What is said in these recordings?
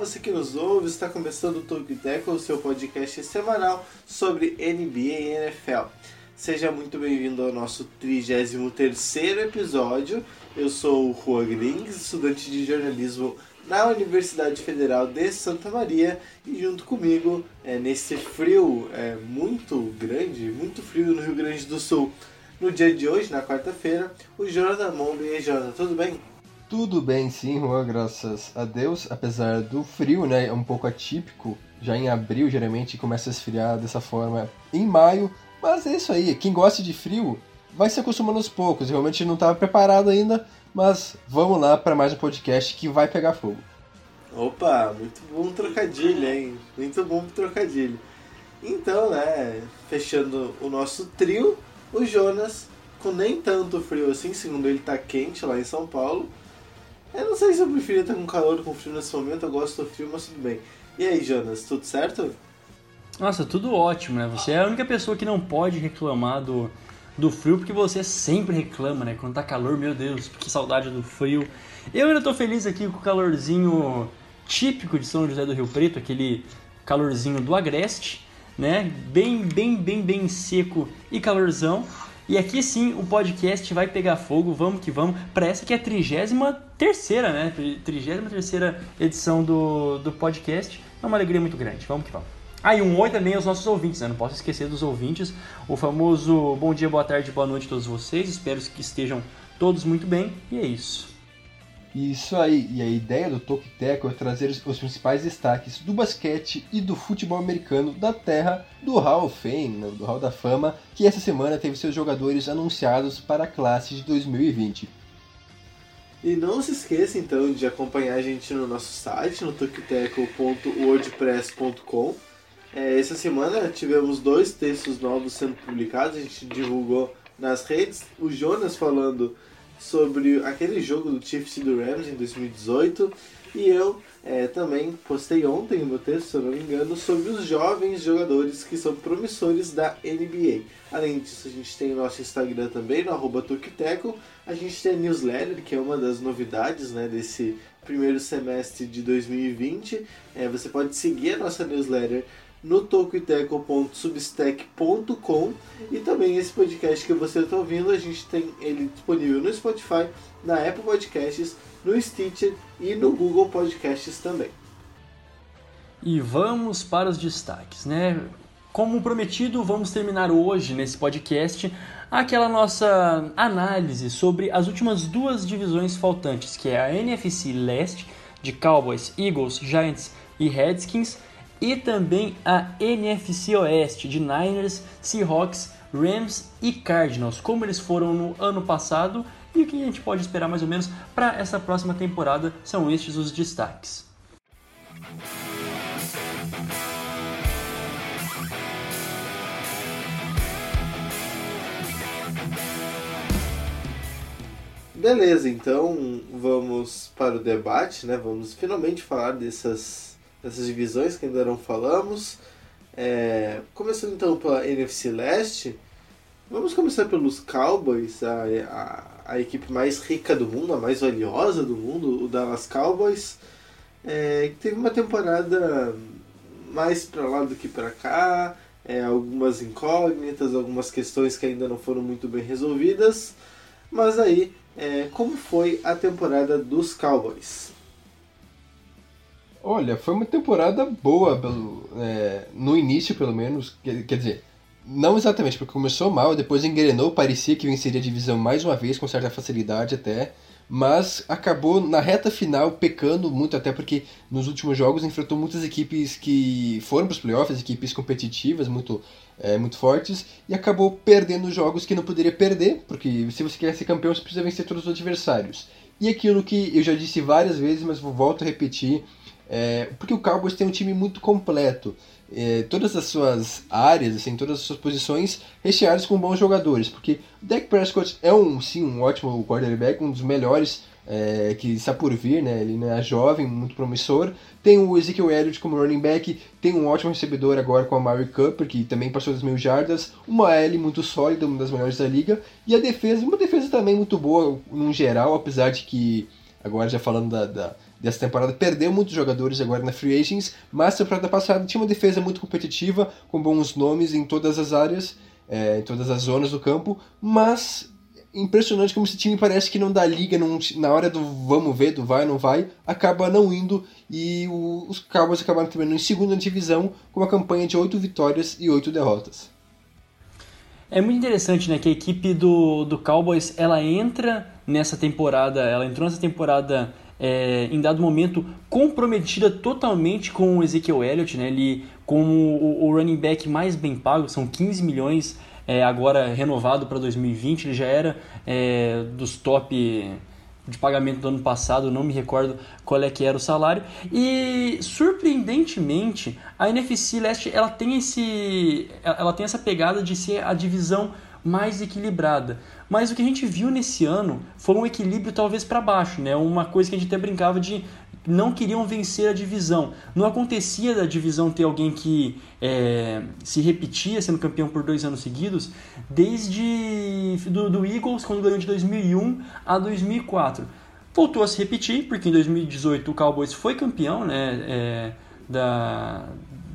você que nos ouve, está começando o Talk Tackle, o seu podcast semanal sobre NBA e NFL. Seja muito bem-vindo ao nosso 33º episódio. Eu sou o Juan Grings, estudante de jornalismo na Universidade Federal de Santa Maria e junto comigo, é, nesse frio é, muito grande, muito frio no Rio Grande do Sul, no dia de hoje, na quarta-feira, o Jonathan Mondo. E aí, Jonathan, tudo bem? Tudo bem, sim, Juan, graças a Deus. Apesar do frio, né, é um pouco atípico. Já em abril, geralmente, começa a esfriar dessa forma em maio. Mas é isso aí. Quem gosta de frio vai se acostumando aos poucos. Realmente não estava preparado ainda, mas vamos lá para mais um podcast que vai pegar fogo. Opa, muito bom trocadilho, hein? Muito bom trocadilho. Então, né, fechando o nosso trio, o Jonas, com nem tanto frio assim, segundo ele tá quente lá em São Paulo. Eu não sei se eu preferia estar com calor com frio nesse momento, eu gosto do frio, mas tudo bem. E aí, Jonas, tudo certo? Nossa, tudo ótimo, né? Você é a única pessoa que não pode reclamar do, do frio, porque você sempre reclama, né? Quando tá calor, meu Deus, que saudade do frio. Eu ainda tô feliz aqui com o calorzinho típico de São José do Rio Preto, aquele calorzinho do Agreste, né? Bem, bem, bem, bem seco e calorzão. E aqui sim o podcast vai pegar fogo, vamos que vamos, para essa que é a 33 terceira, né? 33 terceira edição do, do podcast. É uma alegria muito grande, vamos que vamos. Ah, e um oi também aos nossos ouvintes, né? Não posso esquecer dos ouvintes. O famoso bom dia, boa tarde, boa noite a todos vocês. Espero que estejam todos muito bem. E é isso. Isso aí, e a ideia do Teco é trazer os principais destaques do basquete e do futebol americano da terra do Hall of Fame, né, do Hall da Fama, que essa semana teve seus jogadores anunciados para a classe de 2020. E não se esqueça então de acompanhar a gente no nosso site, no tokiteco.wordpress.com. É, essa semana tivemos dois textos novos sendo publicados, a gente divulgou nas redes. O Jonas falando sobre aquele jogo do Chiefs e do Rams em 2018 e eu é, também postei ontem o meu texto, se eu não me engano, sobre os jovens jogadores que são promissores da NBA. Além disso, a gente tem o nosso Instagram também, no arroba A gente tem a newsletter, que é uma das novidades né, desse primeiro semestre de 2020. É, você pode seguir a nossa newsletter no tocoiteco.substack.com e também esse podcast que você está ouvindo, a gente tem ele disponível no Spotify, na Apple Podcasts, no Stitcher e no Google Podcasts também. E vamos para os destaques, né? Como prometido, vamos terminar hoje nesse podcast aquela nossa análise sobre as últimas duas divisões faltantes, que é a NFC Leste de Cowboys, Eagles, Giants e Redskins e também a NFC Oeste de Niners, Seahawks, Rams e Cardinals, como eles foram no ano passado e o que a gente pode esperar mais ou menos para essa próxima temporada são estes os destaques. Beleza, então vamos para o debate, né? Vamos finalmente falar dessas dessas divisões que ainda não falamos. É, começando então pela NFC Leste, vamos começar pelos Cowboys, a, a, a, equipe mais rica do mundo, a mais valiosa do mundo, o Dallas Cowboys, é, que teve uma temporada mais para lá do que para cá, é, algumas incógnitas, algumas questões que ainda não foram muito bem resolvidas, mas aí, é, como foi a temporada dos Cowboys? Olha, foi uma temporada boa pelo, é, no início, pelo menos. Quer, quer, dizer, não exatamente, porque começou mal, depois engrenou, parecia que venceria a divisão mais uma vez, com certa facilidade até. Mas acabou na reta final pecando muito, até porque nos últimos jogos enfrentou muitas equipes que foram para os playoffs, equipes competitivas, muito, é, muito fortes, e acabou perdendo jogos que não poderia perder, porque se você quer ser campeão, você precisa vencer todos os adversários. E aquilo que eu já disse várias vezes, mas volto a repetir, é, porque o Cowboys tem um time muito completo. É, todas as suas áreas, assim, todas as suas posições recheadas com bons jogadores. Porque o Dak Prescott é um, sim, um ótimo quarterback, um dos melhores é, que está por vir, né? Ele é jovem, muito promissor. Tem o Ezekiel Elliott como running back, tem um ótimo recebedor agora com a Mary Cooper, que também passou das mil jardas, uma L muito sólida, uma das melhores da liga, e a defesa, uma defesa também muito boa no geral, apesar de que, agora já falando da, da dessa temporada perdeu muitos jogadores agora na Free Agents, mas a temporada passada tinha uma defesa muito competitiva, com bons nomes em todas as áreas, é, em todas as zonas do campo, mas impressionante como esse time parece que não dá liga não, na hora do vamos ver, do vai, não vai, acaba não indo e o, os Cowboys acabaram terminando em segunda divisão com uma campanha de 8 vitórias e 8 derrotas. É muito interessante, né, que a equipe do, do Cowboys, ela entra nessa temporada, ela entrou nessa temporada é, em dado momento comprometida totalmente com o Ezekiel Elliott, né, ele como o, o running back mais bem pago, são 15 milhões é, agora renovado para 2020, ele já era é, dos top de pagamento do ano passado, não me recordo qual é que era o salário. E surpreendentemente, a NFC Leste ela tem esse ela tem essa pegada de ser a divisão mais equilibrada. Mas o que a gente viu nesse ano foi um equilíbrio talvez para baixo, né? Uma coisa que a gente até brincava de não queriam vencer a divisão. Não acontecia da divisão ter alguém que é, se repetia sendo campeão por dois anos seguidos, desde do, do Eagles, quando ganhou de 2001 a 2004. Voltou a se repetir, porque em 2018 o Cowboys foi campeão né, é, da,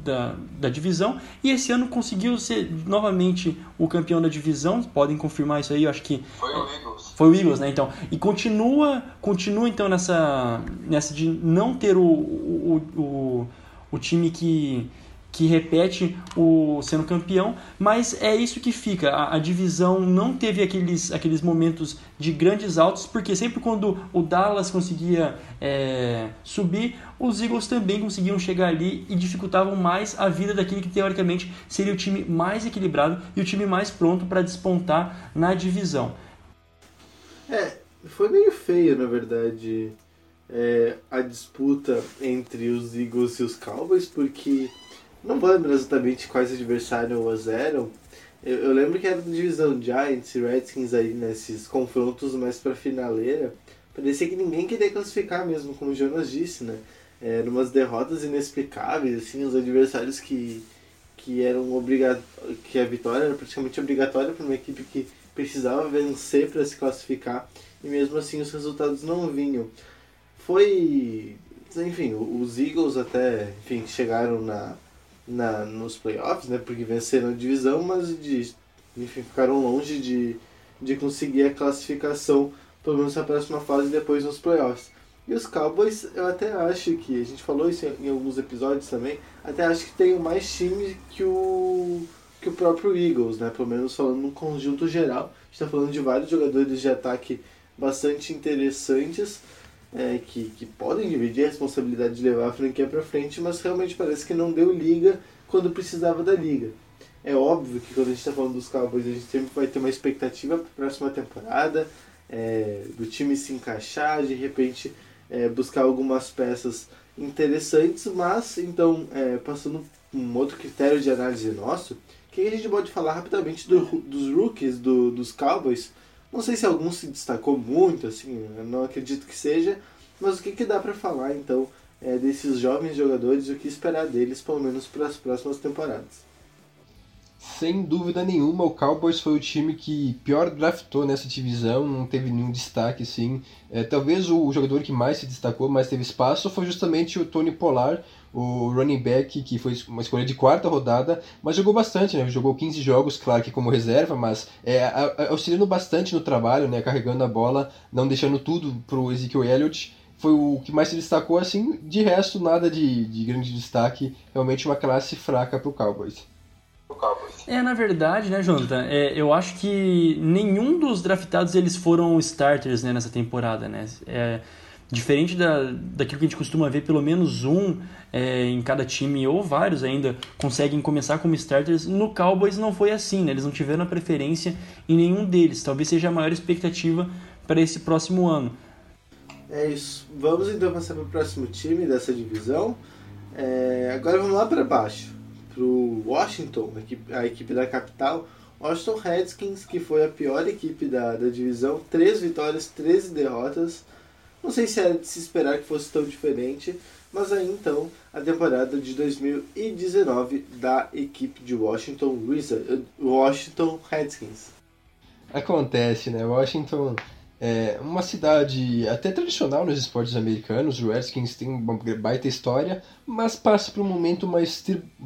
da, da divisão e esse ano conseguiu ser novamente o campeão da divisão. Podem confirmar isso aí, eu acho que. Foi o Eagles. Foi o Eagles, né? Então, e continua, continua então nessa, nessa de não ter o, o, o, o time que que repete o sendo campeão, mas é isso que fica. A, a, divisão não teve aqueles, aqueles momentos de grandes altos, porque sempre quando o Dallas conseguia é, subir, os Eagles também conseguiam chegar ali e dificultavam mais a vida daquele que teoricamente seria o time mais equilibrado e o time mais pronto para despontar na divisão. É, foi meio feio, na verdade, é, a disputa entre os Eagles e os Cowboys, porque não lembro exatamente quais adversários eram. Eu, eu lembro que era da divisão Giants e Redskins aí nesses confrontos mais pra finaleira. Parecia que ninguém queria classificar mesmo, como o Jonas disse, né? Eram umas derrotas inexplicáveis, assim, os adversários que, que eram obrigados. que a vitória era praticamente obrigatória para uma equipe que precisava vencer para se classificar e mesmo assim os resultados não vinham. Foi. Enfim, os Eagles até enfim, chegaram na, na, nos playoffs, né? Porque venceram a divisão, mas de, enfim, ficaram longe de, de conseguir a classificação, pelo menos na próxima fase depois nos playoffs. E os Cowboys, eu até acho que, a gente falou isso em, alguns episódios também, até acho que tem mais time que o, que o próprio Eagles, né? Pelo menos falando num conjunto geral. A gente está falando de vários jogadores de ataque bastante interessantes é, que, que podem dividir a responsabilidade de levar a franquia para frente, mas realmente parece que não deu liga quando precisava da liga. É óbvio que quando a gente está falando dos Cowboys, a gente sempre vai ter uma expectativa para a próxima temporada, é, do time se encaixar, de repente é, buscar algumas peças interessantes, mas então, é, passando um outro critério de análise nosso, que a gente pode falar rapidamente do, dos rookies do, dos Cowboys, não sei se algum se destacou muito, assim, não acredito que seja, mas o que, que dá para falar então é, desses jovens jogadores e o que esperar deles, pelo menos para as próximas temporadas? Sem dúvida nenhuma, o Cowboys foi o time que pior draftou nessa divisão, não teve nenhum destaque, assim. É, talvez o jogador que mais se destacou, mais teve espaço, foi justamente o Tony Pollard, o running back, que foi uma escolha de quarta rodada, mas jogou bastante, né? Jogou 15 jogos, claro que como reserva, mas é, auxiliando bastante no trabalho, né? Carregando a bola, não deixando tudo pro Ezekiel Elliott. Foi o que mais se destacou, assim, de resto, nada de, de grande destaque. Realmente uma classe fraca pro Cowboys. É, na verdade, né, Jonathan, é, eu acho que nenhum dos draftados eles foram starters né, nessa temporada, né? É, diferente da, daquilo que a gente costuma ver, pelo menos um é, em cada time, ou vários ainda, conseguem começar como starters. No Cowboys não foi assim, né? Eles não tiveram a preferência em nenhum deles. Talvez seja a maior expectativa para esse próximo ano. É isso. Vamos então passar para o próximo time dessa divisão. É, agora vamos lá para baixo para o Washington, a equipe, a equipe da capital, Washington Redskins, que foi a pior equipe da, da divisão, 3 vitórias, 13 derrotas. Não sei se era de se esperar que fosse tão diferente, mas aí então a temporada de 2019 da equipe de Washington Wizards, Washington Redskins. Acontece, né? Washington é uma cidade até tradicional nos esportes americanos, o Redskins tem uma baita história, mas passa por um momento mais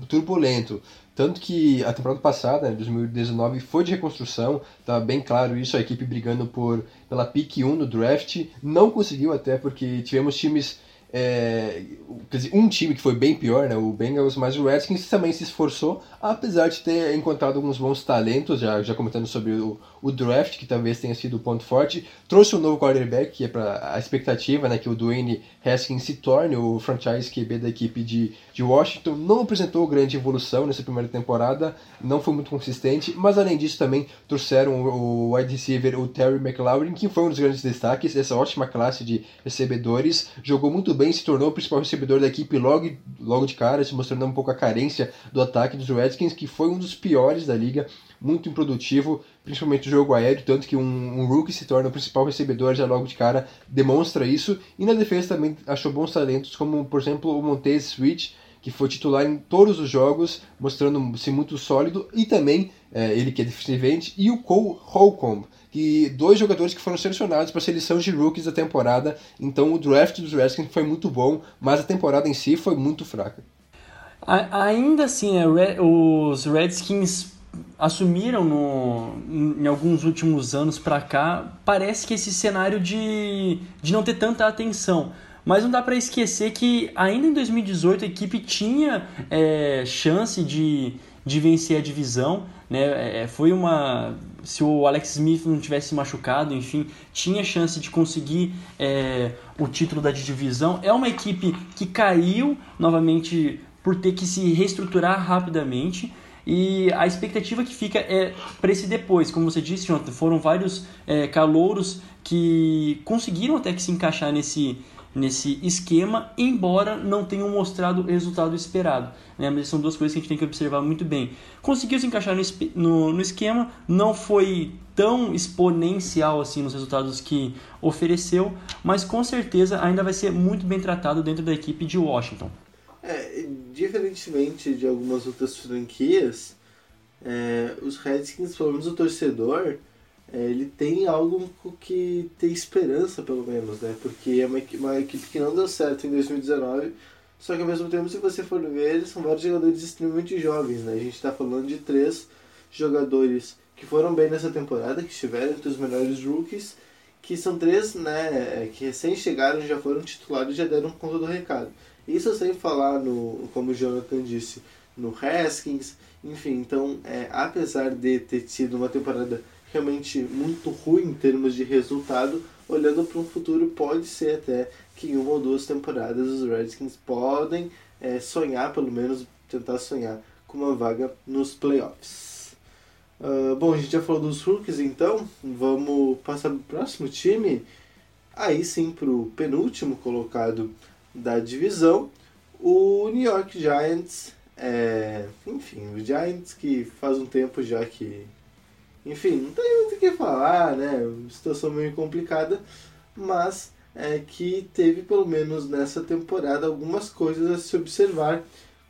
turbulento. Tanto que a temporada passada, 2019, foi de reconstrução, tá bem claro isso, a equipe brigando por pela pick 1 no draft, não conseguiu até porque tivemos times é, quer dizer, um time que foi bem pior, né, o Bengals, mas o Redskins também se esforçou, apesar de ter encontrado alguns bons talentos, já, já comentando sobre o, o draft, que talvez tenha sido o ponto forte, trouxe um novo quarterback, que é para a expectativa né, que o Dwayne Haskins se torne o franchise QB da equipe de, de Washington, não apresentou grande evolução nessa primeira temporada, não foi muito consistente, mas além disso também trouxeram o, wide receiver, o Terry McLaurin, que foi um dos grandes destaques dessa ótima classe de recebedores, jogou muito bem, se tornou o principal recebedor da equipe logo, logo de cara, se mostrando um pouco a carência do ataque dos Redskins, que foi um dos piores da liga, muito improdutivo, principalmente o jogo aéreo, tanto que um, um rookie se torna o principal recebedor já logo de cara, demonstra isso, e na defesa também achou bons talentos, como por exemplo o Montez Switch, que foi titular em todos os jogos, mostrando-se muito sólido, e também é, ele que é defensivente, e o Cole Holcomb, que dois jogadores que foram selecionados para a seleção de rookies da temporada. Então o draft dos Redskins foi muito bom, mas a temporada em si foi muito fraca. Ainda assim, é, os Redskins assumiram no, em alguns últimos anos para cá, parece que esse cenário de, de não ter tanta atenção. Mas não dá para esquecer que ainda em 2018 a equipe tinha é, chance de, de vencer a divisão. Né? É, foi uma se o Alex Smith não tivesse machucado, enfim, tinha chance de conseguir é, o título da divisão. É uma equipe que caiu novamente por ter que se reestruturar rapidamente. E a expectativa que fica é para esse depois, como você disse, foram vários é, calouros que conseguiram até que se encaixar nesse, nesse esquema, embora não tenham mostrado o resultado esperado. Né? Mas são duas coisas que a gente tem que observar muito bem. Conseguiu se encaixar no, no, no esquema, não foi tão exponencial assim nos resultados que ofereceu, mas com certeza ainda vai ser muito bem tratado dentro da equipe de Washington. É, diferentemente de algumas outras franquias, é, os Redskins, pelo menos o torcedor, é, ele tem algo que tem esperança, pelo menos, né? Porque é uma, uma equipe que não deu certo em 2019, só que ao mesmo tempo, se você for ver, são vários jogadores extremamente jovens, né? A gente está falando de três jogadores que foram bem nessa temporada, que estiveram entre os melhores rookies, que são três, né, que recém chegaram, já foram titulares e já deram conta do recado. Isso sem falar no, como o Jonathan disse, no Haskins, enfim, então, é, apesar de ter tido uma temporada realmente muito ruim em termos de resultado, olhando para um futuro, pode ser até que em uma ou duas temporadas os Redskins podem é, sonhar, pelo menos tentar sonhar, com uma vaga nos playoffs. Uh, bom, a gente já falou dos rookies, então vamos passar para o próximo time. Aí sim, para o penúltimo colocado da divisão, o New York Giants. É, enfim, o Giants que faz um tempo já que enfim, não tem muito o que falar, né? Situação meio complicada, mas é que teve pelo menos nessa temporada algumas coisas a se observar,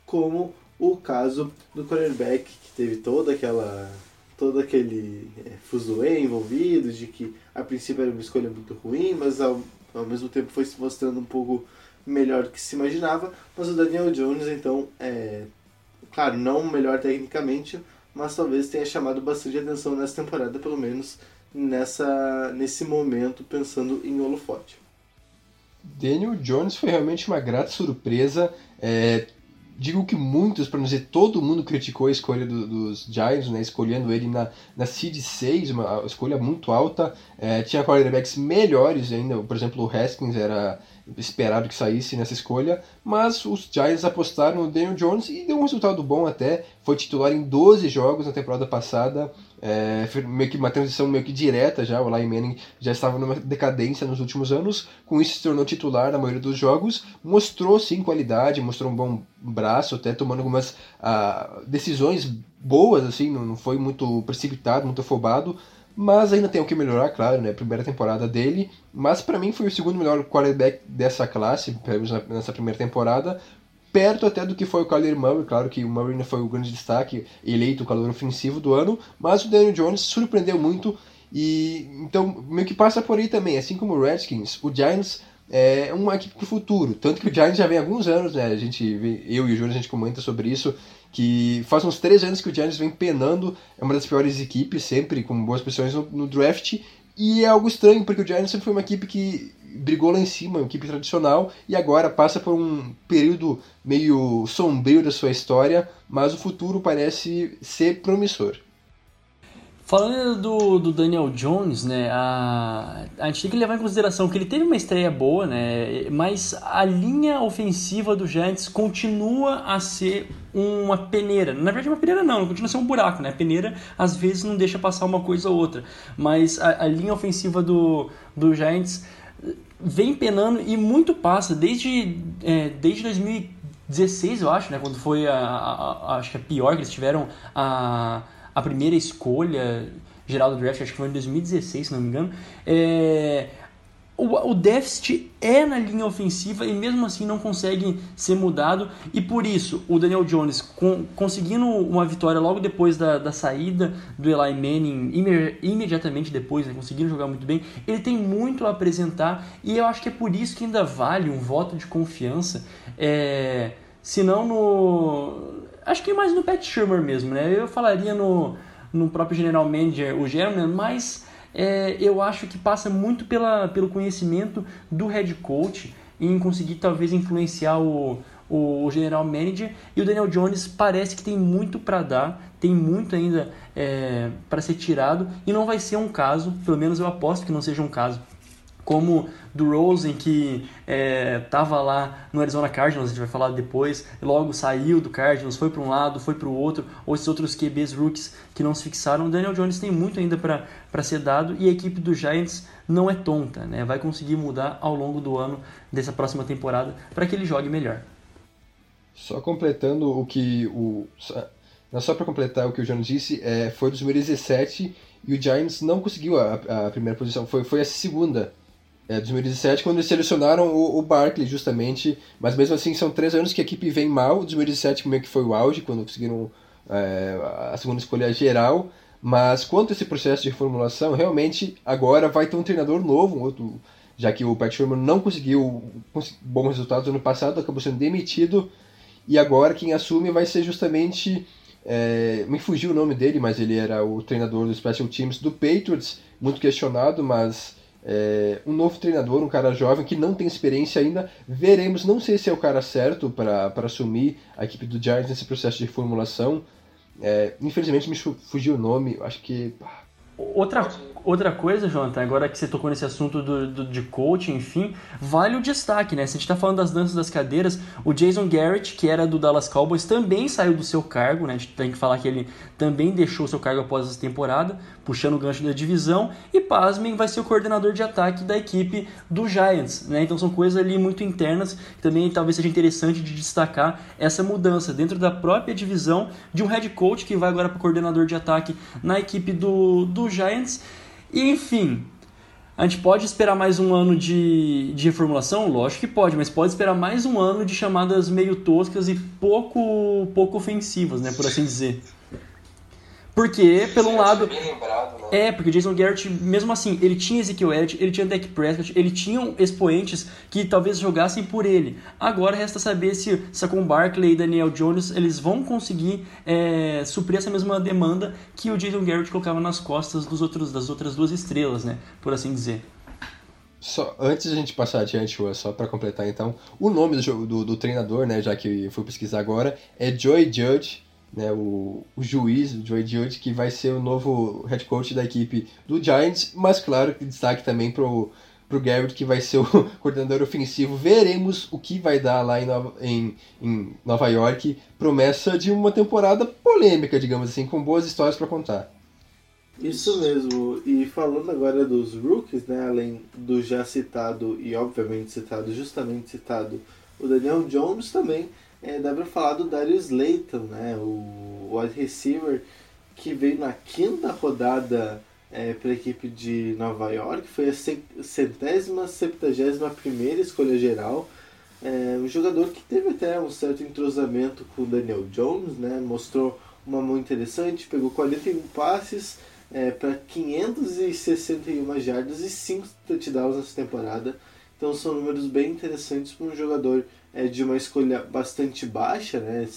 como o caso do quarterback que teve toda aquela todo aquele é, envolvido de que a princípio era uma escolha muito ruim, mas ao, ao mesmo tempo foi se mostrando um pouco melhor que se imaginava. Mas o Daniel Jones, então, é claro, não melhor tecnicamente, mas talvez tenha chamado bastante atenção nessa temporada, pelo menos nessa, nesse momento, pensando em holofote. Daniel Jones foi realmente uma grata surpresa. É, digo que muitos, para não dizer todo mundo, criticou a escolha do, dos Giants, né, escolhendo ele na, na seed 6, uma escolha muito alta. É, tinha quarterbacks melhores ainda, por exemplo, o Haskins era esperado que saísse nessa escolha, mas os Giants apostaram no Daniel Jones e deu um resultado bom até. Foi titular em 12 jogos na temporada passada, é, meio que uma transição meio que direta já. O Eli Manning já estava numa decadência nos últimos anos, com isso se tornou titular na maioria dos jogos. Mostrou sim qualidade, mostrou um bom braço, até tomando algumas ah, decisões boas, assim, não foi muito precipitado, muito afobado mas ainda tem o que melhorar, claro, né? Primeira temporada dele, mas para mim foi o segundo melhor quarterback dessa classe, nessa primeira temporada, perto até do que foi o Kyler Murray, claro que o Murray foi o grande destaque, eleito o calor ofensivo do ano, mas o Daniel Jones surpreendeu muito. E então meio que passa por aí também, assim como o Redskins, o Giants é uma equipe pro futuro. Tanto que o Giants já vem há alguns anos, né? A gente, eu e o Júlio, a gente comenta sobre isso, que faz uns três anos que o Giants vem penando, é uma das piores equipes, sempre com boas posições no, no draft, e é algo estranho, porque o Giants sempre foi uma equipe que brigou lá em cima, uma equipe tradicional, e agora passa por um período meio sombrio da sua história, mas o futuro parece ser promissor. Falando do, do Daniel Jones, né, a, a gente tem que levar em consideração que ele teve uma estreia boa, né, mas a linha ofensiva do Giants continua a ser uma peneira. Na verdade, uma peneira não, continua a ser um buraco, né? A peneira às vezes não deixa passar uma coisa ou outra, mas a, a linha ofensiva do, do Giants vem penando e muito passa desde, é, desde 2016, eu acho, né, quando foi a, a, a, acho que a pior que eles tiveram a a primeira escolha geral do draft, acho que foi em 2016, se não me engano. É, o, o déficit é na linha ofensiva e mesmo assim não consegue ser mudado. E por isso, o Daniel Jones com, conseguindo uma vitória logo depois da, da saída do Eli Manning, imer, imediatamente depois, né, conseguindo jogar muito bem, ele tem muito a apresentar e eu acho que é por isso que ainda vale um voto de confiança. É, se não no Acho que mais no Pat Shermer mesmo, né? Eu falaria no, no próprio General Manager, o German, mas é, eu acho que passa muito pela, pelo conhecimento do head coach em conseguir talvez influenciar o, o, o General Manager. E o Daniel Jones parece que tem muito para dar, tem muito ainda é, para ser tirado e não vai ser um caso, pelo menos eu aposto que não seja um caso como do Rosen, que estava é, lá no Arizona Cardinals, a gente vai falar depois, logo saiu do Cardinals, foi para um lado, foi para o outro, ou esses outros QBs rookies que não se fixaram. O Daniel Jones tem muito ainda para ser dado e a equipe do Giants não é tonta, né? vai conseguir mudar ao longo do ano dessa próxima temporada para que ele jogue melhor. Só completando o que o. Só para completar o que o Jones disse, é, foi 2017 e o Giants não conseguiu a, a primeira posição, foi, foi a segunda é, 2017, quando eles selecionaram o, o Barkley, justamente. Mas mesmo assim, são três anos que a equipe vem mal. 2017 meio que foi o auge, quando conseguiram é, a segunda escolha geral. Mas quanto a esse processo de reformulação, realmente agora vai ter um treinador novo, um outro, já que o Pat Sherman não conseguiu bons resultados no ano passado, acabou sendo demitido. E agora quem assume vai ser justamente. É, me fugiu o nome dele, mas ele era o treinador do Special Teams do Patriots, muito questionado, mas é, um novo treinador, um cara jovem que não tem experiência ainda. Veremos, não sei se é o cara certo para assumir a equipe do Giants nesse processo de formulação. É, infelizmente me fugiu o nome, acho que. Outra, outra coisa, Jonathan, agora que você tocou nesse assunto do, do, de coaching, enfim, vale o destaque, né? Se a gente tá falando das danças das cadeiras, o Jason Garrett, que era do Dallas Cowboys, também saiu do seu cargo, né? A gente tem que falar que ele também deixou seu cargo após essa temporada, puxando o gancho da divisão, e pasmem, vai ser o coordenador de ataque da equipe do Giants, né? Então são coisas ali muito internas, que também talvez seja interessante de destacar essa mudança dentro da própria divisão de um head coach que vai agora para coordenador de ataque na equipe do, do Giants. E enfim, a gente pode esperar mais um ano de, de reformulação? Lógico que pode, mas pode esperar mais um ano de chamadas meio toscas e pouco, pouco ofensivas, né, por assim dizer. Porque, pelo um lado. Lembrado, né? É, porque o Jason Garrett, mesmo assim, ele tinha Ezekiel Elliott, ele tinha Dak Prescott, ele tinha expoentes que talvez jogassem por ele. Agora resta saber se Saquon Barkley e Daniel Jones eles vão conseguir é, suprir essa mesma demanda que o Jason Garrett colocava nas costas dos outros, das outras duas estrelas, né? Por assim dizer. Só, antes de a gente passar adiante, só para completar então, o nome do, do, do, treinador, né, já que eu fui pesquisar agora, é Joy Judge né, o, o juiz, o Joey Judge, que vai ser o novo head coach da equipe do Giants, mas claro que destaque também pro, pro Garrett, que vai ser o coordenador ofensivo. Veremos o que vai dar lá em Nova, em, em Nova York. Promessa de uma temporada polêmica, digamos assim, com boas histórias para contar. Isso mesmo. E falando agora dos rookies, né, além do já citado e obviamente citado, justamente citado, o Daniel Jones também é, dá pra falar do Darius Layton, né? O wide receiver que veio na quinta rodada é, para a equipe de Nova York, foi a centésima, septagésima primeira escolha geral. É, um jogador que teve até um certo entrosamento com o Daniel Jones, né? Mostrou uma mão interessante, pegou 41 passes, é, para 561 jardas e 5 touchdowns nessa temporada. Então são números bem interessantes para um jogador é, de uma escolha bastante baixa, né?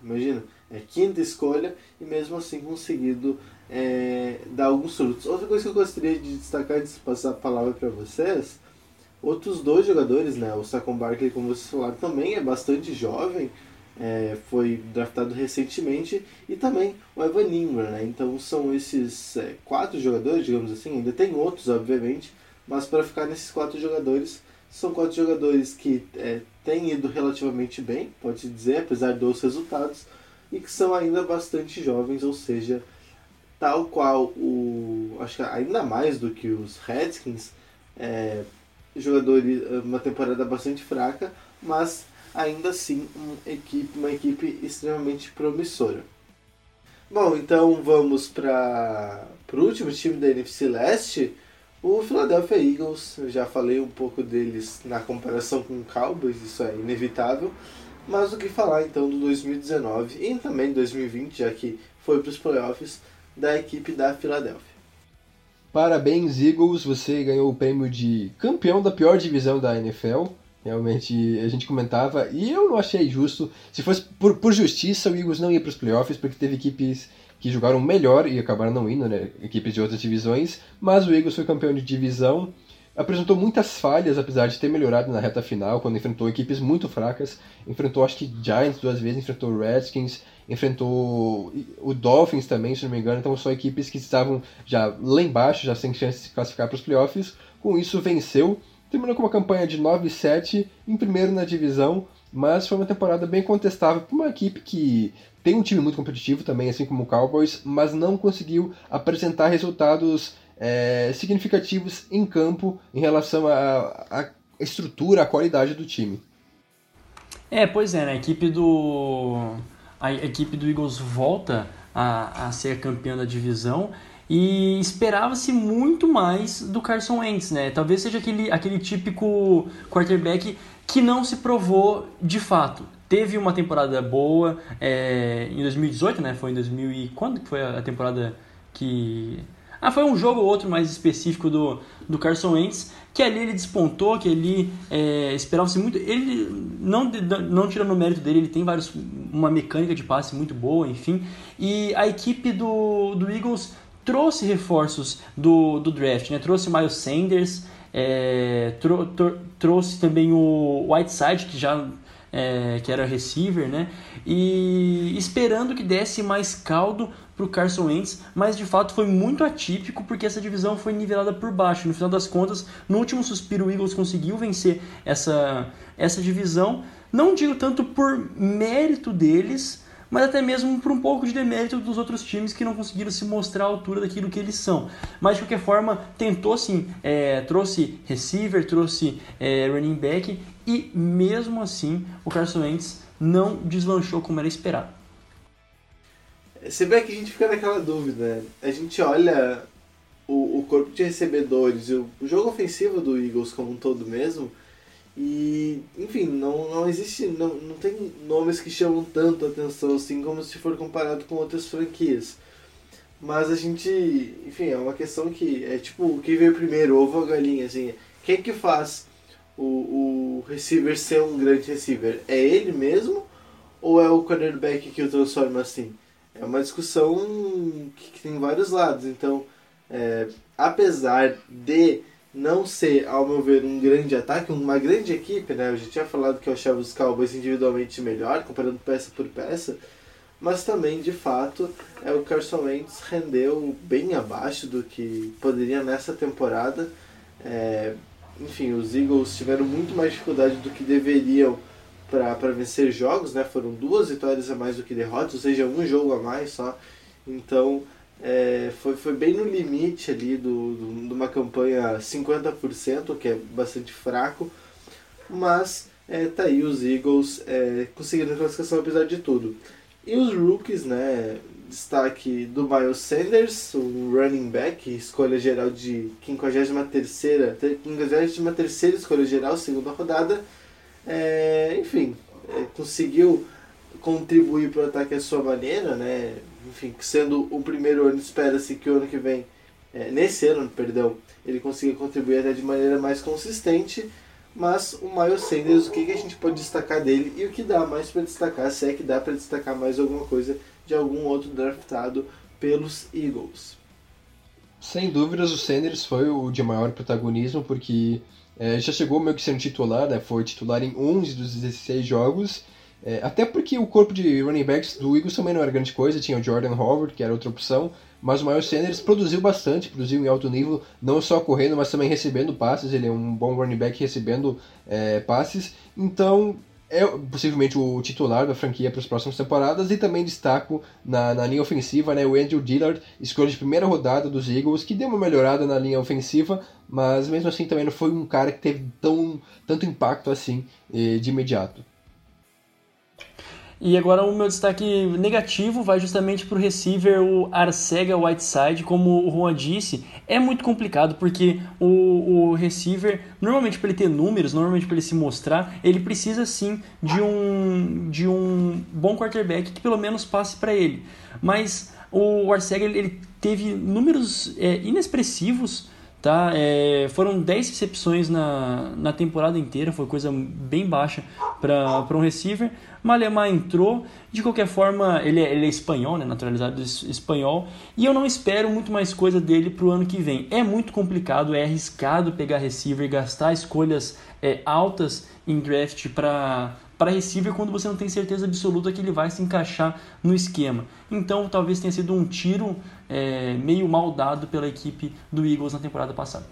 Imagina, é quinta escolha e mesmo assim conseguido é, dar alguns frutos. Outra coisa que eu gostaria de destacar antes de passar a palavra para vocês, outros dois jogadores, né? O Saquon Barkley, como vocês falaram, também é bastante jovem, é, foi draftado recentemente, e também o Evan Ingram, né? Então são esses é, quatro jogadores, digamos assim, ainda tem outros, obviamente, mas para ficar nesses quatro jogadores, são quatro jogadores que é, têm ido relativamente bem, pode-se dizer, apesar dos resultados, e que são ainda bastante jovens, ou seja, tal qual o. acho que ainda mais do que os Redskins, é, jogadores, uma temporada bastante fraca, mas ainda assim uma equipe, uma equipe extremamente promissora. Bom, então vamos para o último time da NFC Leste, o Philadelphia Eagles. Eu já falei um pouco deles na comparação com o Cowboys, isso é inevitável. Mas o que falar então do 2019 e também 2020, já que foi para os playoffs da equipe da Philadelphia. Parabéns, Eagles, você ganhou o prêmio de campeão da pior divisão da NFL. Realmente a gente comentava, e eu não achei justo. Se fosse por, por justiça, o Eagles não ia para os playoffs, porque teve equipes que jogaram melhor e acabaram não indo, né? Equipes de outras divisões, mas o Eagles foi campeão de divisão apresentou muitas falhas, apesar de ter melhorado na reta final, quando enfrentou equipes muito fracas. Enfrentou, acho que, Giants duas vezes, enfrentou Redskins, enfrentou o Dolphins também, se não me engano. Então, são equipes que estavam já lá embaixo, já sem chance de se classificar para os playoffs. Com isso, venceu. Terminou com uma campanha de 9-7, em primeiro na divisão, mas foi uma temporada bem contestável para uma equipe que tem um time muito competitivo também, assim como o Cowboys, mas não conseguiu apresentar resultados é, significativos em campo em relação à estrutura, à qualidade do time. É, pois é, né? a equipe do a equipe do Eagles volta a, a ser campeã da divisão e esperava-se muito mais do Carson Wentz, né? Talvez seja aquele, aquele típico quarterback que não se provou de fato. Teve uma temporada boa é, em 2018, né? Foi em 2000 e quando que foi a temporada que ah, foi um jogo ou outro mais específico do, do Carson Wentz, que ali ele despontou, que ali é, esperava-se muito. Ele, não, não tirando o mérito dele, ele tem vários, uma mecânica de passe muito boa, enfim. E a equipe do, do Eagles trouxe reforços do, do draft, né? Trouxe o Miles Sanders, é, tro, tro, trouxe também o Whiteside, que já é, que era receiver, né? E esperando que desse mais caldo para o Carson Wentz, mas de fato foi muito atípico porque essa divisão foi nivelada por baixo. No final das contas, no último suspiro, o Eagles conseguiu vencer essa, essa divisão. Não digo tanto por mérito deles, mas até mesmo por um pouco de demérito dos outros times que não conseguiram se mostrar à altura daquilo que eles são. Mas de qualquer forma, tentou sim, é, trouxe receiver, trouxe é, running back e mesmo assim o Carson Wentz não deslanchou como era esperado. Se bem que a gente fica naquela dúvida, a gente olha o, o corpo de recebedores e o jogo ofensivo do Eagles como um todo mesmo, e, enfim, não, não existe, não, não tem nomes que chamam tanto atenção assim como se for comparado com outras franquias. Mas a gente, enfim, é uma questão que é tipo, o que veio primeiro, ovo ou galinha, assim, quem que faz o, o receiver ser um grande receiver? É ele mesmo ou é o cornerback que o transforma assim? É uma discussão que, que tem vários lados, então, é, apesar de não ser, ao meu ver, um grande ataque, uma grande equipe, né? Eu já tinha falado que eu achava os Cowboys individualmente melhor, comparando peça por peça, mas também, de fato, é, o Carson Wentz rendeu bem abaixo do que poderia nessa temporada. É, enfim, os Eagles tiveram muito mais dificuldade do que deveriam para vencer jogos, né? Foram duas vitórias a mais do que derrotas, ou seja, um jogo a mais só. Então, é, foi, foi bem no limite ali do, do, de uma campanha 50%, que é bastante fraco, mas é, tá aí os Eagles é, conseguindo a classificação apesar de tudo. E os rookies, né? Destaque do Miles Sanders, um running back, escolha geral de 53 53 escolha geral, segunda rodada. É, enfim, é, conseguiu contribuir para o ataque à sua maneira, né? Enfim, sendo o primeiro ano, espera-se que o ano que vem, é, nesse ano, perdão, ele consiga contribuir até de maneira mais consistente. Mas o Miles Sanders, o que, que a gente pode destacar dele e o que dá mais para destacar, se é que dá para destacar mais alguma coisa de algum outro draftado pelos Eagles. Sem dúvidas, o Sanders foi o de maior protagonismo, porque é, já chegou meio que sendo titular, né? foi titular em 11 dos 16 jogos, é, até porque o corpo de running backs do Eagles também não era grande coisa, tinha o Jordan Howard, que era outra opção, mas o Miles Sanders produziu bastante, produziu em alto nível, não só correndo, mas também recebendo passes, ele é um bom running back recebendo é, passes, então é possivelmente o titular da franquia para as próximas temporadas e também destaco na, na linha ofensiva né, o Andrew Dillard, escolha de primeira rodada dos Eagles, que deu uma melhorada na linha ofensiva, mas mesmo assim também não foi um cara que teve tão, tanto impacto assim eh, de imediato. E agora o meu destaque negativo vai justamente para o receiver, o Arcega Whiteside, como o Juan disse, é muito complicado porque o, o receiver, normalmente para ele ter números, normalmente para ele se mostrar, ele precisa sim de um, de um bom quarterback que pelo menos passe para ele. Mas o Arcega ele teve números é, inexpressivos Tá? É, foram 10 recepções na, na temporada inteira, foi coisa bem baixa para um receiver. Malema entrou, de qualquer forma, ele é, ele é espanhol, né, naturalizado espanhol, e eu não espero muito mais coisa dele para o ano que vem. É muito complicado, é arriscado pegar receiver, gastar escolhas é, altas em draft para para receiver quando você não tem certeza absoluta que ele vai se encaixar no esquema. Então talvez tenha sido um tiro é, meio mal dado pela equipe do Eagles na temporada passada.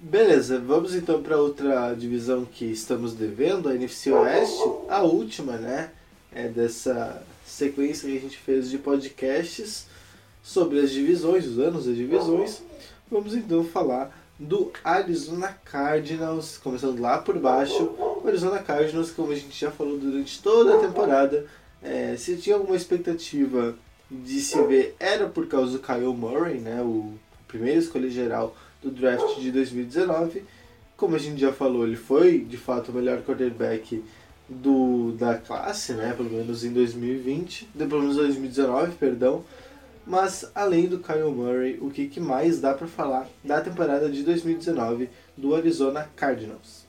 Beleza, vamos então para outra divisão que estamos devendo, a NFC Oeste, a última, né? É dessa sequência que a gente fez de podcasts sobre as divisões, os anos das divisões. Vamos então falar do Arizona Cardinals, começando lá por baixo. Arizona Cardinals, como a gente já falou durante toda a temporada, é, se tinha alguma expectativa de se ver, era por causa do Kyle Murray, né, o primeiro escolha geral do draft de 2019. Como a gente já falou, ele foi de fato o melhor quarterback do, da classe, né, pelo menos em 2020, pelo menos 2019, perdão. Mas além do Kyle Murray, o que, que mais dá para falar da temporada de 2019 do Arizona Cardinals?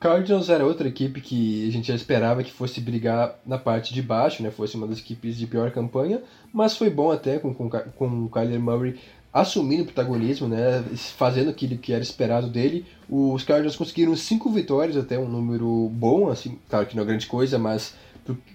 Cardinals era outra equipe que a gente já esperava que fosse brigar na parte de baixo, né? Fosse uma das equipes de pior campanha, mas foi bom até com, com, com o Kyler Murray assumindo o protagonismo, né? Fazendo aquilo que era esperado dele. Os Cardinals conseguiram cinco vitórias, até um número bom, assim, claro que não é grande coisa, mas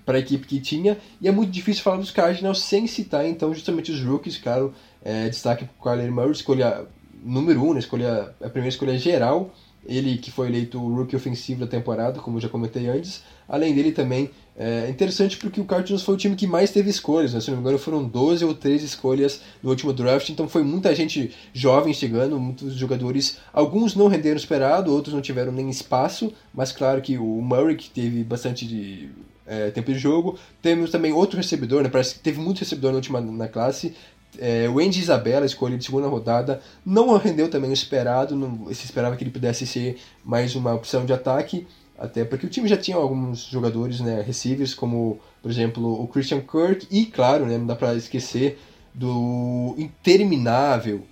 para a equipe que tinha. E é muito difícil falar dos Cardinals sem citar, então, justamente os rookies, claro. É, destaque para o Kyler Murray, escolha número 1, um, né, escolha, a primeira escolha geral. Ele que foi eleito o rookie ofensivo da temporada, como eu já comentei antes. Além dele também, é interessante porque o Cardinals foi o time que mais teve escolhas, né? se não me engano foram 12 ou 13 escolhas no último draft, então foi muita gente jovem chegando, muitos jogadores, alguns não renderam esperado, outros não tiveram nem espaço, mas claro que o Murray, que teve bastante de é, tempo de jogo. Temos também outro recebedor, né? Parece que teve muito recebedor na última na classe. É, o Andy Isabella, escolha de segunda rodada, não rendeu também o esperado. Não, se esperava que ele pudesse ser mais uma opção de ataque. Até porque o time já tinha alguns jogadores, né, receivers, como, por exemplo, o Christian Kirk. E, claro, né, não dá para esquecer do interminável,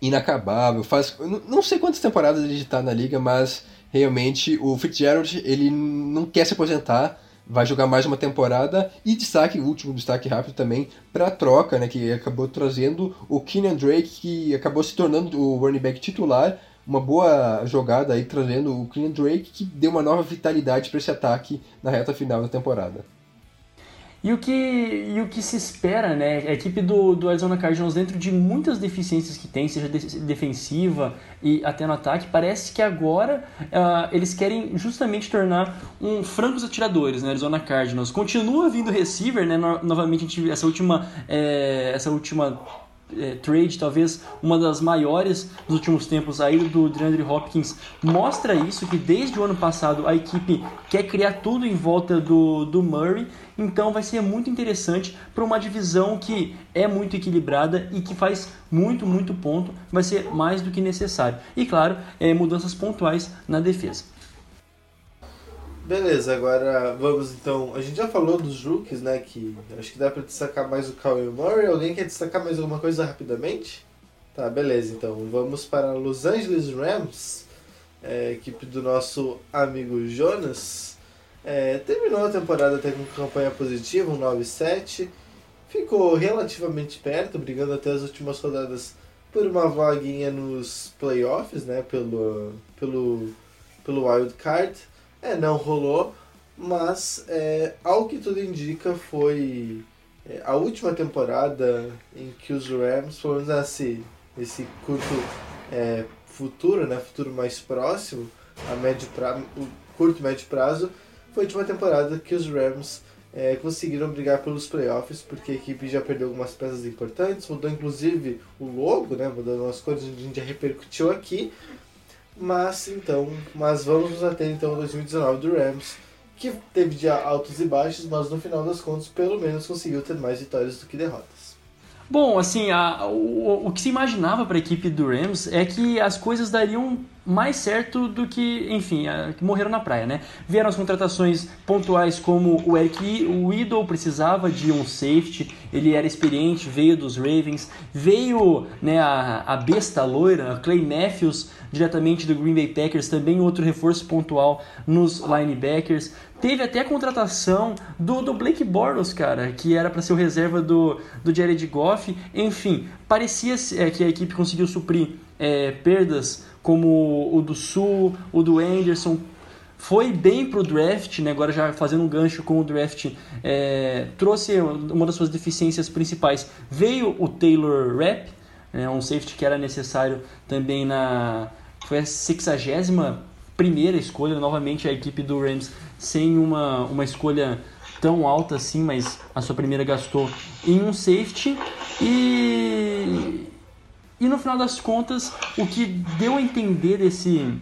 inacabável. Faz, não sei quantas temporadas ele está na liga, mas realmente o Fitzgerald ele não quer se aposentar vai jogar mais uma temporada e destaque, último destaque rápido também para a troca, né, que acabou trazendo o Kenyan Drake, que acabou se tornando o running back titular, uma boa jogada aí trazendo o Kenyan Drake, que deu uma nova vitalidade para esse ataque na reta final da temporada. E o que, e o que se espera, né? A equipe do, do Arizona Cardinals, dentro de muitas deficiências que tem, seja de, defensiva e até no ataque, parece que agora uh, eles querem justamente tornar um francos atiradores, né? Arizona Cardinals. Continua vindo receiver, né? No, novamente, gente, essa última, é, essa última é, trade, talvez uma das maiores dos últimos tempos, a ida do DeAndre Hopkins, mostra isso, que desde o ano passado a equipe quer criar tudo em volta do, do Murray, então vai ser muito interessante para uma divisão que é muito equilibrada e que faz muito, muito ponto, vai ser mais do que necessário. E claro, é, mudanças pontuais na defesa. Beleza, agora vamos então. A gente já falou dos rookies, né? Que acho que dá pra destacar mais o Kyle Murray. Alguém quer destacar mais alguma coisa rapidamente? Tá, beleza, então vamos para Los Angeles Rams, é, equipe do nosso amigo Jonas. É, terminou a temporada até com campanha positiva, um 9-7. Ficou relativamente perto, brigando até as últimas rodadas por uma vaguinha nos playoffs, né? Pelo, pelo, pelo wild card. É, não rolou, mas é, ao que tudo indica foi é, a última temporada em que os Rams, menos nesse, nesse curto é, futuro, né, futuro mais próximo, a médio pra, o curto e médio prazo, foi a última temporada que os Rams é, conseguiram brigar pelos playoffs, porque a equipe já perdeu algumas peças importantes, mudou inclusive o logo, né, mudando as cores, a gente já repercutiu aqui, mas então, mas vamos nos ater então ao 2019 do Rams, que teve dia altos e baixos, mas no final das contas pelo menos conseguiu ter mais vitórias do que derrotas. Bom, assim, a, o, o que se imaginava para a equipe do Rams é que as coisas dariam mais certo do que, enfim, a, que morreram na praia, né? Vieram as contratações pontuais como o Eric, o Idol precisava de um safety, ele era experiente, veio dos Ravens, veio né, a, a besta loira, Clay Matthews, diretamente do Green Bay Packers, também outro reforço pontual nos linebackers. Teve até a contratação do, do Blake Bortles, cara, que era para ser o reserva do, do Jared Goff. Enfim, parecia é, que a equipe conseguiu suprir é, perdas como o do Sul, o do Anderson, foi bem pro draft, né? agora já fazendo um gancho com o draft, é, trouxe uma das suas deficiências principais. Veio o Taylor Rapp, né? um safety que era necessário também na. Foi a 61 primeira escolha, novamente a equipe do Rams sem uma, uma escolha tão alta assim, mas a sua primeira gastou em um safety. E e no final das contas, o que deu a entender desse,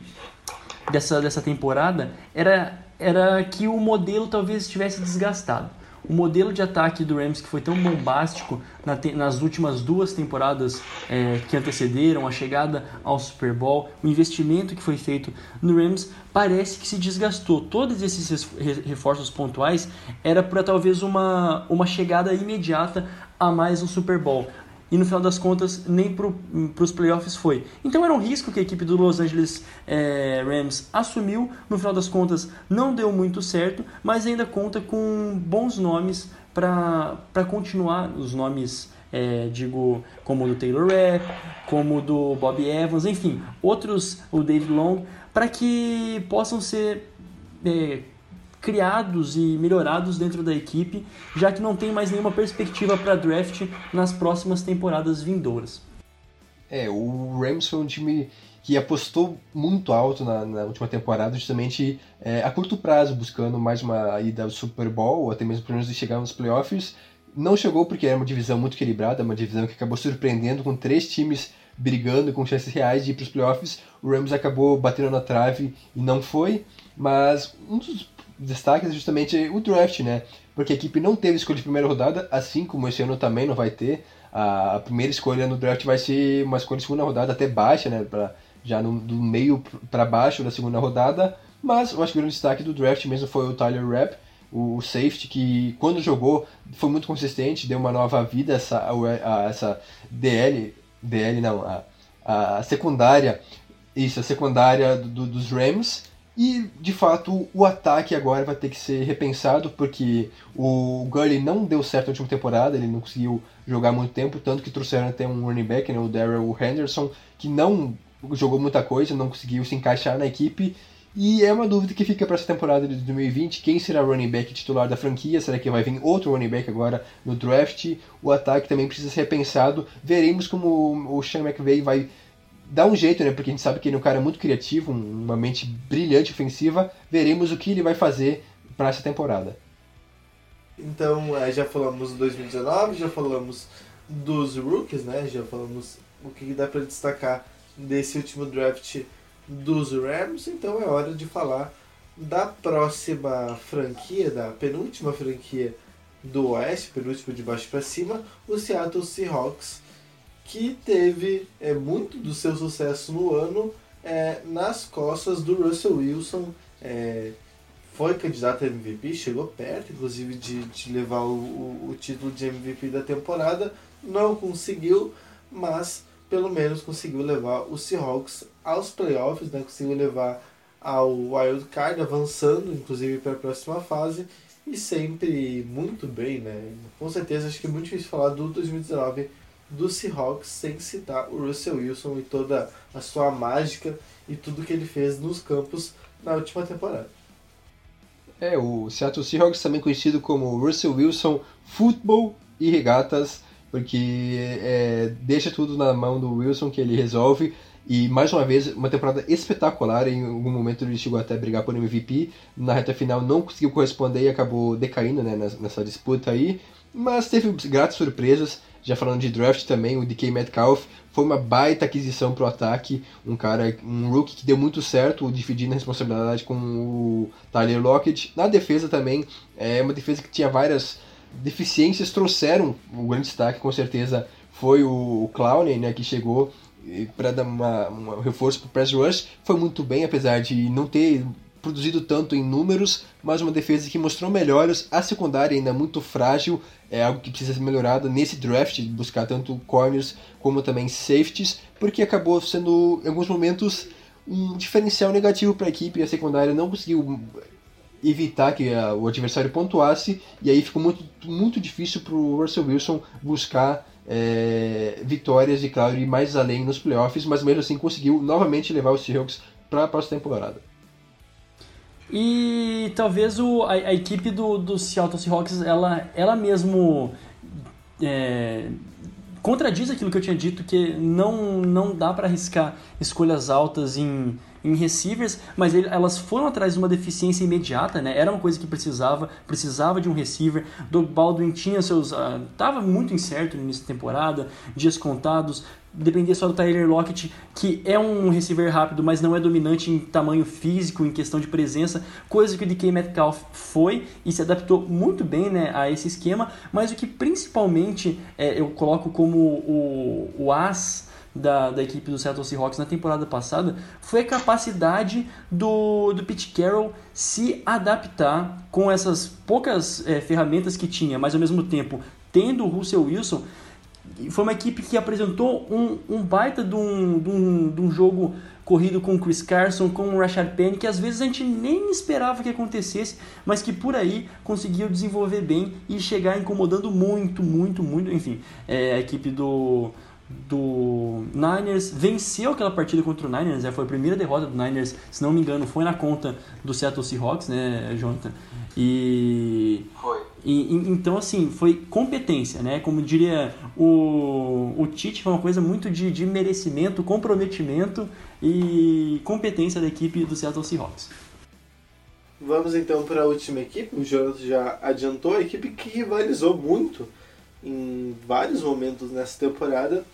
dessa, dessa temporada era, era que o modelo talvez estivesse desgastado. O modelo de ataque do Rams, que foi tão bombástico na te, nas últimas duas temporadas é, que antecederam a chegada ao Super Bowl, o investimento que foi feito no Rams, parece que se desgastou. Todos esses reforços pontuais era para talvez uma, uma chegada imediata a mais um Super Bowl e no final das contas nem para os playoffs foi. Então era um risco que a equipe do Los Angeles é, Rams assumiu, no final das contas não deu muito certo, mas ainda conta com bons nomes para continuar, os nomes, é, digo, como o do Taylor Rapp, como o do Bob Evans, enfim, outros, o Dave Long, para que possam ser é, criados e melhorados dentro da equipe, já que não tem mais nenhuma perspectiva para draft nas próximas temporadas vindouras. É, o Rams foi um time que apostou muito alto na, na última temporada, justamente é, a curto prazo, buscando mais uma ida ao Super Bowl, ou até mesmo pelo menos de chegar nos playoffs. Não chegou porque era uma divisão muito equilibrada, uma divisão que acabou surpreendendo com três times brigando com chances reais de ir para os playoffs. O Rams acabou batendo na trave e não foi, mas um dos destaques é justamente o draft, né? Porque a equipe não teve escolha de primeira rodada, assim como esse ano também não vai ter. A primeira escolha no draft vai ser uma escolha de segunda rodada, até baixa, né? Pra, já no, do meio para baixo da segunda rodada. Mas eu acho que o grande destaque do draft mesmo foi o Tyler Rapp, o safety, que quando jogou foi muito consistente, deu uma nova vida a essa, a, essa DL, DL não, a, a secundária, isso, a secundária do, dos Rams. E, de fato, o ataque agora vai ter que ser repensado, porque o Gurley não deu certo na última temporada, ele não conseguiu jogar muito tempo, tanto que trouxeram até um running back, né, o Daryl Henderson, que não jogou muita coisa, não conseguiu se encaixar na equipe, e é uma dúvida que fica para essa temporada de 2020, quem será o running back titular da franquia? Será que vai vir outro running back agora no draft? O ataque também precisa ser repensado. Veremos como o Sean McVay vai dá um jeito, né? Porque a gente sabe que ele é um cara muito criativo, uma mente brilhante ofensiva. Veremos o que ele vai fazer para essa temporada. Então, é, já falamos do 2019, já falamos dos rookies, né? Já falamos o que dá para destacar desse último draft dos Rams. Então é hora de falar da próxima franquia, da penúltima franquia do Oeste, penúltima de baixo para cima, o Seattle Seahawks que teve é, muito do seu sucesso no ano é, nas costas do Russell Wilson. É, foi candidato a MVP, chegou perto, inclusive, de, de levar o, o, o título de MVP da temporada. Não conseguiu, mas pelo menos conseguiu levar o Seahawks aos playoffs, né? conseguiu levar ao Wild Card, avançando inclusive para a próxima fase e sempre muito bem, né? Com certeza acho que é muito difícil falar do 2019 do Seahawks sem citar o Russell Wilson e toda a sua mágica e tudo que ele fez nos campos na última temporada. É, o Seattle Seahawks também conhecido como Russell Wilson Football e Regatas, porque é, deixa tudo na mão do Wilson que ele resolve. E mais uma vez, uma temporada espetacular. Em algum momento ele chegou até a brigar por MVP. Na reta final não conseguiu corresponder e acabou decaindo né, nessa disputa aí. Mas teve gratas surpresas. Já falando de draft também, o DK Metcalf foi uma baita aquisição pro ataque. Um cara, um rookie que deu muito certo, dividindo a responsabilidade com o Tyler Lockett. Na defesa também, é uma defesa que tinha várias deficiências, trouxeram o grande destaque, com certeza, foi o Clowney, né, que chegou para dar uma, um reforço para o press rush. Foi muito bem, apesar de não ter produzido tanto em números, mas uma defesa que mostrou melhores. A secundária ainda muito frágil, é algo que precisa ser melhorado nesse draft, buscar tanto corners como também safeties, porque acabou sendo, em alguns momentos, um diferencial negativo para a equipe. A secundária não conseguiu evitar que a, o adversário pontuasse, e aí ficou muito, muito difícil para o Russell Wilson buscar é, vitórias e, claro, ir mais além nos playoffs, mas mesmo assim conseguiu novamente levar os Seahawks para a próxima temporada. E talvez o, a, a, equipe do, do Seattle Seahawks, ela, ela mesmo é, contradiz aquilo que eu tinha dito, que não, não dá para arriscar escolhas altas em em receivers, mas ele, elas foram atrás de uma deficiência imediata, né? Era uma coisa que precisava, precisava de um receiver. Doug Baldwin tinha seus. Uh, tava muito incerto no início da temporada, dias contados. Dependia só do Tyler Lockett, que é um receiver rápido, mas não é dominante em tamanho físico, em questão de presença, coisa que o DK Metcalf foi e se adaptou muito bem né, a esse esquema. Mas o que principalmente é, eu coloco como o, o as da, da equipe do Seattle Seahawks na temporada passada foi a capacidade do, do Pete Carroll se adaptar com essas poucas é, ferramentas que tinha, mas ao mesmo tempo tendo o Russell Wilson. Foi uma equipe que apresentou um, um baita de um, de, um, de um jogo corrido com o Chris Carson, com o Rashad Penny, que às vezes a gente nem esperava que acontecesse, mas que por aí conseguiu desenvolver bem e chegar incomodando muito, muito, muito. Enfim, é, a equipe do, do Niners, venceu aquela partida contra o Niners, né? foi a primeira derrota do Niners, se não me engano, foi na conta do Seattle Seahawks, né, Jonathan? E. Foi. E, então, assim, foi competência, né? Como diria o, o Tite, foi uma coisa muito de, de merecimento, comprometimento e competência da equipe do Seattle Seahawks. Vamos então para a última equipe. O Jonathan já adiantou, a equipe que rivalizou muito em vários momentos nessa temporada,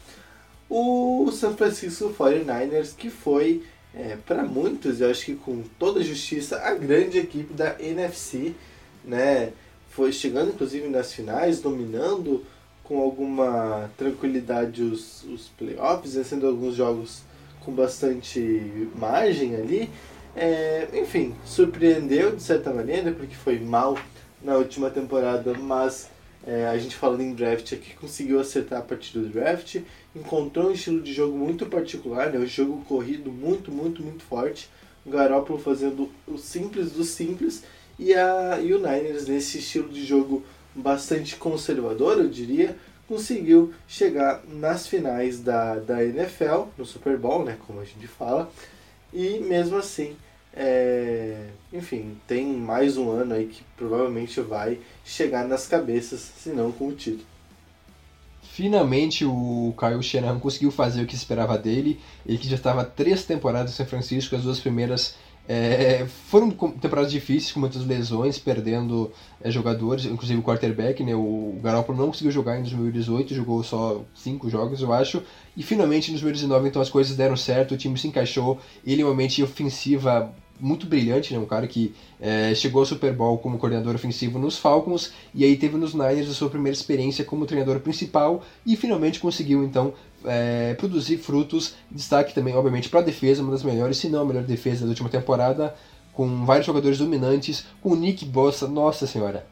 o San Francisco 49ers, que foi, é, para muitos, eu acho que com toda justiça, a grande equipe da NFC, né? Foi chegando inclusive nas finais, dominando com alguma tranquilidade os, os playoffs, vencendo alguns jogos com bastante margem ali. É, enfim, surpreendeu de certa maneira, porque foi mal na última temporada, mas é, a gente falando em draft aqui, conseguiu acertar a partir do draft, encontrou um estilo de jogo muito particular, né? um jogo corrido muito, muito, muito forte. O Garoppolo fazendo o simples do simples e, a, e o Niners nesse estilo de jogo bastante conservador, eu diria, conseguiu chegar nas finais da, da NFL, no Super Bowl, né, como a gente fala, e mesmo assim é, enfim, tem mais um ano aí que provavelmente vai chegar nas cabeças, se não com o título. Finalmente o Kyle Shanahan conseguiu fazer o que esperava dele. Ele que já estava três temporadas em São Francisco, as duas primeiras é, foram temporadas difíceis, com muitas lesões, perdendo é, jogadores, inclusive o quarterback, né? O Garoppolo não conseguiu jogar em 2018, jogou só cinco jogos, eu acho. E finalmente em 2019, então as coisas deram certo, o time se encaixou. Ele realmente ofensiva muito brilhante, né? Um cara que é, chegou ao Super Bowl como coordenador ofensivo nos Falcons e aí teve nos Niners a sua primeira experiência como treinador principal e finalmente conseguiu então é, produzir frutos. Destaque também, obviamente, para a defesa, uma das melhores, se não a melhor defesa da última temporada, com vários jogadores dominantes, com o Nick Bossa, nossa senhora.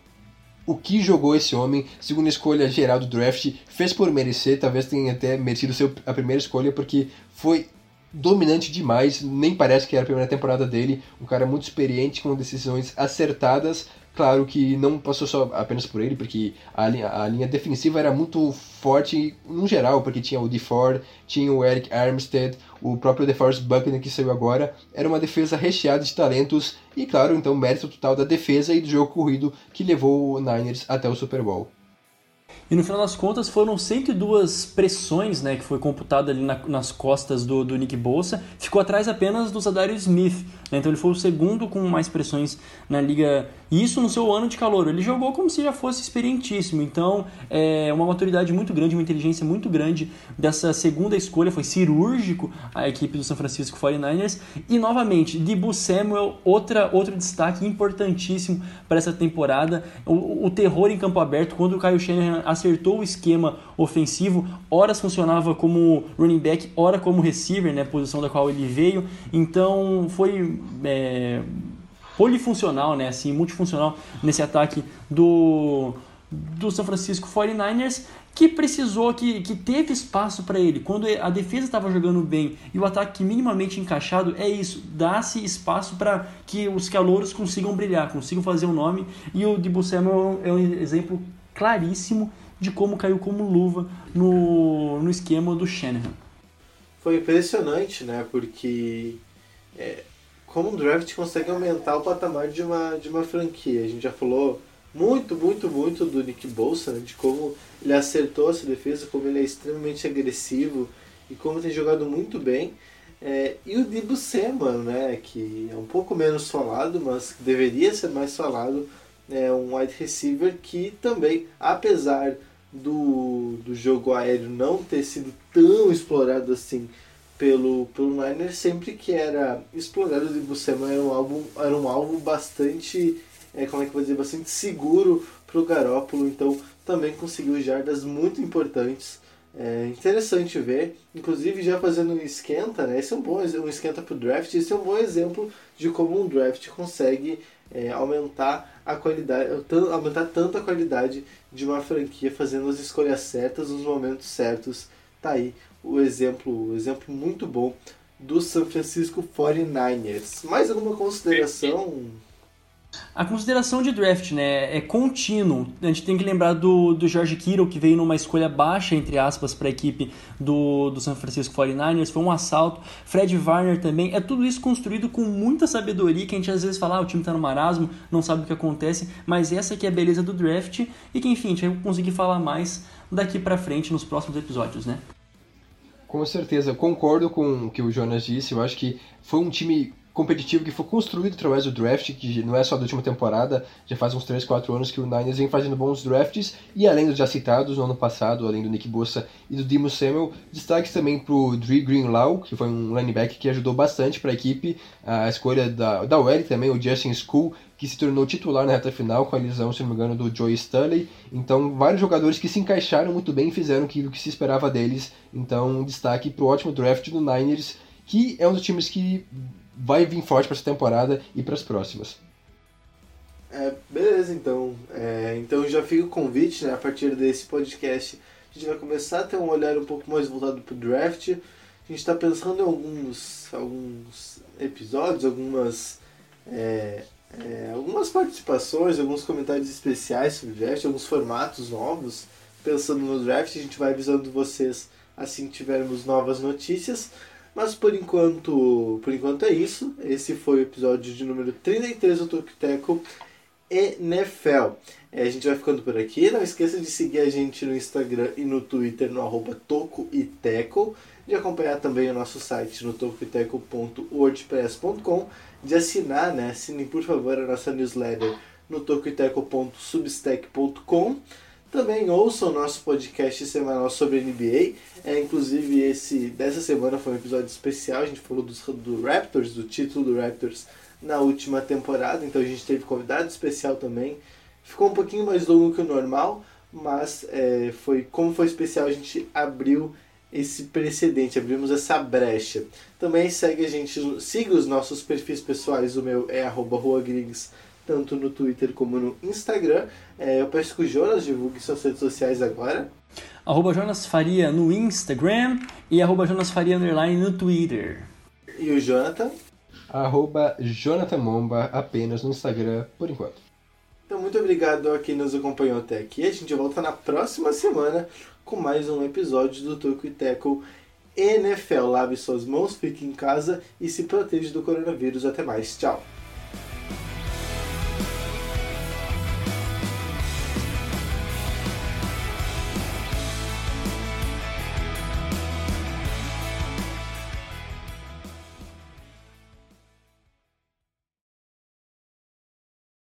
O que jogou esse homem, segunda escolha geral do draft, fez por merecer, talvez tenha até merecido a primeira escolha, porque foi dominante demais, nem parece que era a primeira temporada dele, um cara muito experiente, com decisões acertadas, Claro que não passou só apenas por ele, porque a linha, a linha defensiva era muito forte no geral, porque tinha o DeFord, tinha o Eric Armstead, o próprio DeForest Buckner que saiu agora. Era uma defesa recheada de talentos e, claro, então mérito total da defesa e do jogo corrido que levou o Niners até o Super Bowl. E no final das contas foram 102 pressões né, que foi computada ali na, nas costas do, do Nick Bolsa. Ficou atrás apenas do Zadario Smith. Né, então ele foi o segundo com mais pressões na liga. E isso no seu ano de calor. Ele jogou como se já fosse experientíssimo. Então é uma maturidade muito grande, uma inteligência muito grande dessa segunda escolha. Foi cirúrgico a equipe do San Francisco 49ers. E novamente, Dibu Samuel, outra, outro destaque importantíssimo para essa temporada. O, o terror em campo aberto, quando o Kyle Shanahan acertou o esquema ofensivo, horas funcionava como running back, hora como receiver, né, posição da qual ele veio. Então foi é, polifuncional, né, assim, multifuncional nesse ataque do do São Francisco 49ers que precisou, que, que teve espaço para ele. Quando a defesa estava jogando bem e o ataque minimamente encaixado, é isso, dá-se espaço para que os calouros consigam brilhar, consigam fazer o um nome. E o Dibu Samuel é um exemplo claríssimo de como caiu como luva no, no esquema do Shanahan. Foi impressionante, né? Porque é, como um draft consegue aumentar o patamar de uma, de uma franquia. A gente já falou muito, muito, muito do Nick Bolsa, né, de como ele acertou essa defesa, como ele é extremamente agressivo e como tem jogado muito bem. É, e o Dibu Seman, né, que é um pouco menos falado, mas deveria ser mais falado, é um wide receiver que também, apesar do, do jogo aéreo não ter sido tão explorado assim pelo, pelo Niner, sempre que era explorado, o Samuel era um alvo, era um alvo bastante, é, como é que vou dizer, bastante seguro para o Garópolo, então também conseguiu jardas muito importantes. É interessante ver, inclusive já fazendo um esquenta, né? Esse é um bom um esquenta para o draft, esse é um bom exemplo de como um draft consegue é, aumentar a qualidade, aumentar tanto a qualidade de uma franquia fazendo as escolhas certas nos momentos certos. Tá aí o exemplo, o exemplo muito bom do San Francisco 49ers. Mais alguma consideração? A consideração de draft né, é contínuo. A gente tem que lembrar do, do George Kittle, que veio numa escolha baixa, entre aspas, para a equipe do, do San Francisco 49ers. Foi um assalto. Fred Warner também. É tudo isso construído com muita sabedoria, que a gente às vezes fala, ah, o time está no marasmo, não sabe o que acontece. Mas essa que é a beleza do draft e que, enfim, a gente vai conseguir falar mais daqui para frente nos próximos episódios, né? Com certeza, concordo com o que o Jonas disse. Eu acho que foi um time competitivo que foi construído através do draft, que não é só da última temporada, já faz uns 3, 4 anos que o Niners vem fazendo bons drafts, e além dos já citados no ano passado, além do Nick Bossa e do Dimo Samuel, destaques também para o Dre Greenlaw, que foi um linebacker que ajudou bastante para a equipe, a escolha da, da UL também, o Justin School, que se tornou titular na reta final com a lesão, se não me engano, do Joey Stanley. Então, vários jogadores que se encaixaram muito bem e fizeram aquilo que se esperava deles. Então, um destaque para o ótimo draft do Niners, que é um dos times que vai vir forte para essa temporada e para as próximas. É, beleza, então. É, então já fica o convite, né? A partir desse podcast, a gente vai começar a ter um olhar um pouco mais voltado para o draft. A gente está pensando em alguns, alguns episódios, algumas, é, é, algumas participações, alguns comentários especiais sobre o draft, alguns formatos novos. Pensando no draft, a gente vai avisando vocês assim que tivermos novas notícias. Mas por enquanto, por enquanto é isso. Esse foi o episódio de número 33 do Tokiteco NFL. É, a gente vai ficando por aqui. Não esqueça de seguir a gente no Instagram e no Twitter no arroba tocoiteco. De acompanhar também o nosso site no tocoiteco.wordpress.com. De assinar, né? Assinem por favor a nossa newsletter no tocoiteco.substack.com. Também ouça o nosso podcast semanal sobre NBA. É, inclusive, esse dessa semana foi um episódio especial. A gente falou do Raptors, do título do Raptors na última temporada. Então a gente teve convidado especial também. Ficou um pouquinho mais longo que o normal, mas é, foi como foi especial, a gente abriu esse precedente, abrimos essa brecha. Também segue a gente, siga os nossos perfis pessoais, o meu é arroba tanto no Twitter como no Instagram. É, eu peço que o Jonas divulgue suas redes sociais agora. Arroba Jonas Faria no Instagram e arroba Jonas Faria Underline no Twitter. E o Jonathan? Arroba Jonathan Momba apenas no Instagram por enquanto. Então, muito obrigado a quem nos acompanhou até aqui. A gente volta na próxima semana com mais um episódio do Toco e Tackle NFL. Lave suas mãos, fique em casa e se proteja do coronavírus. Até mais. Tchau.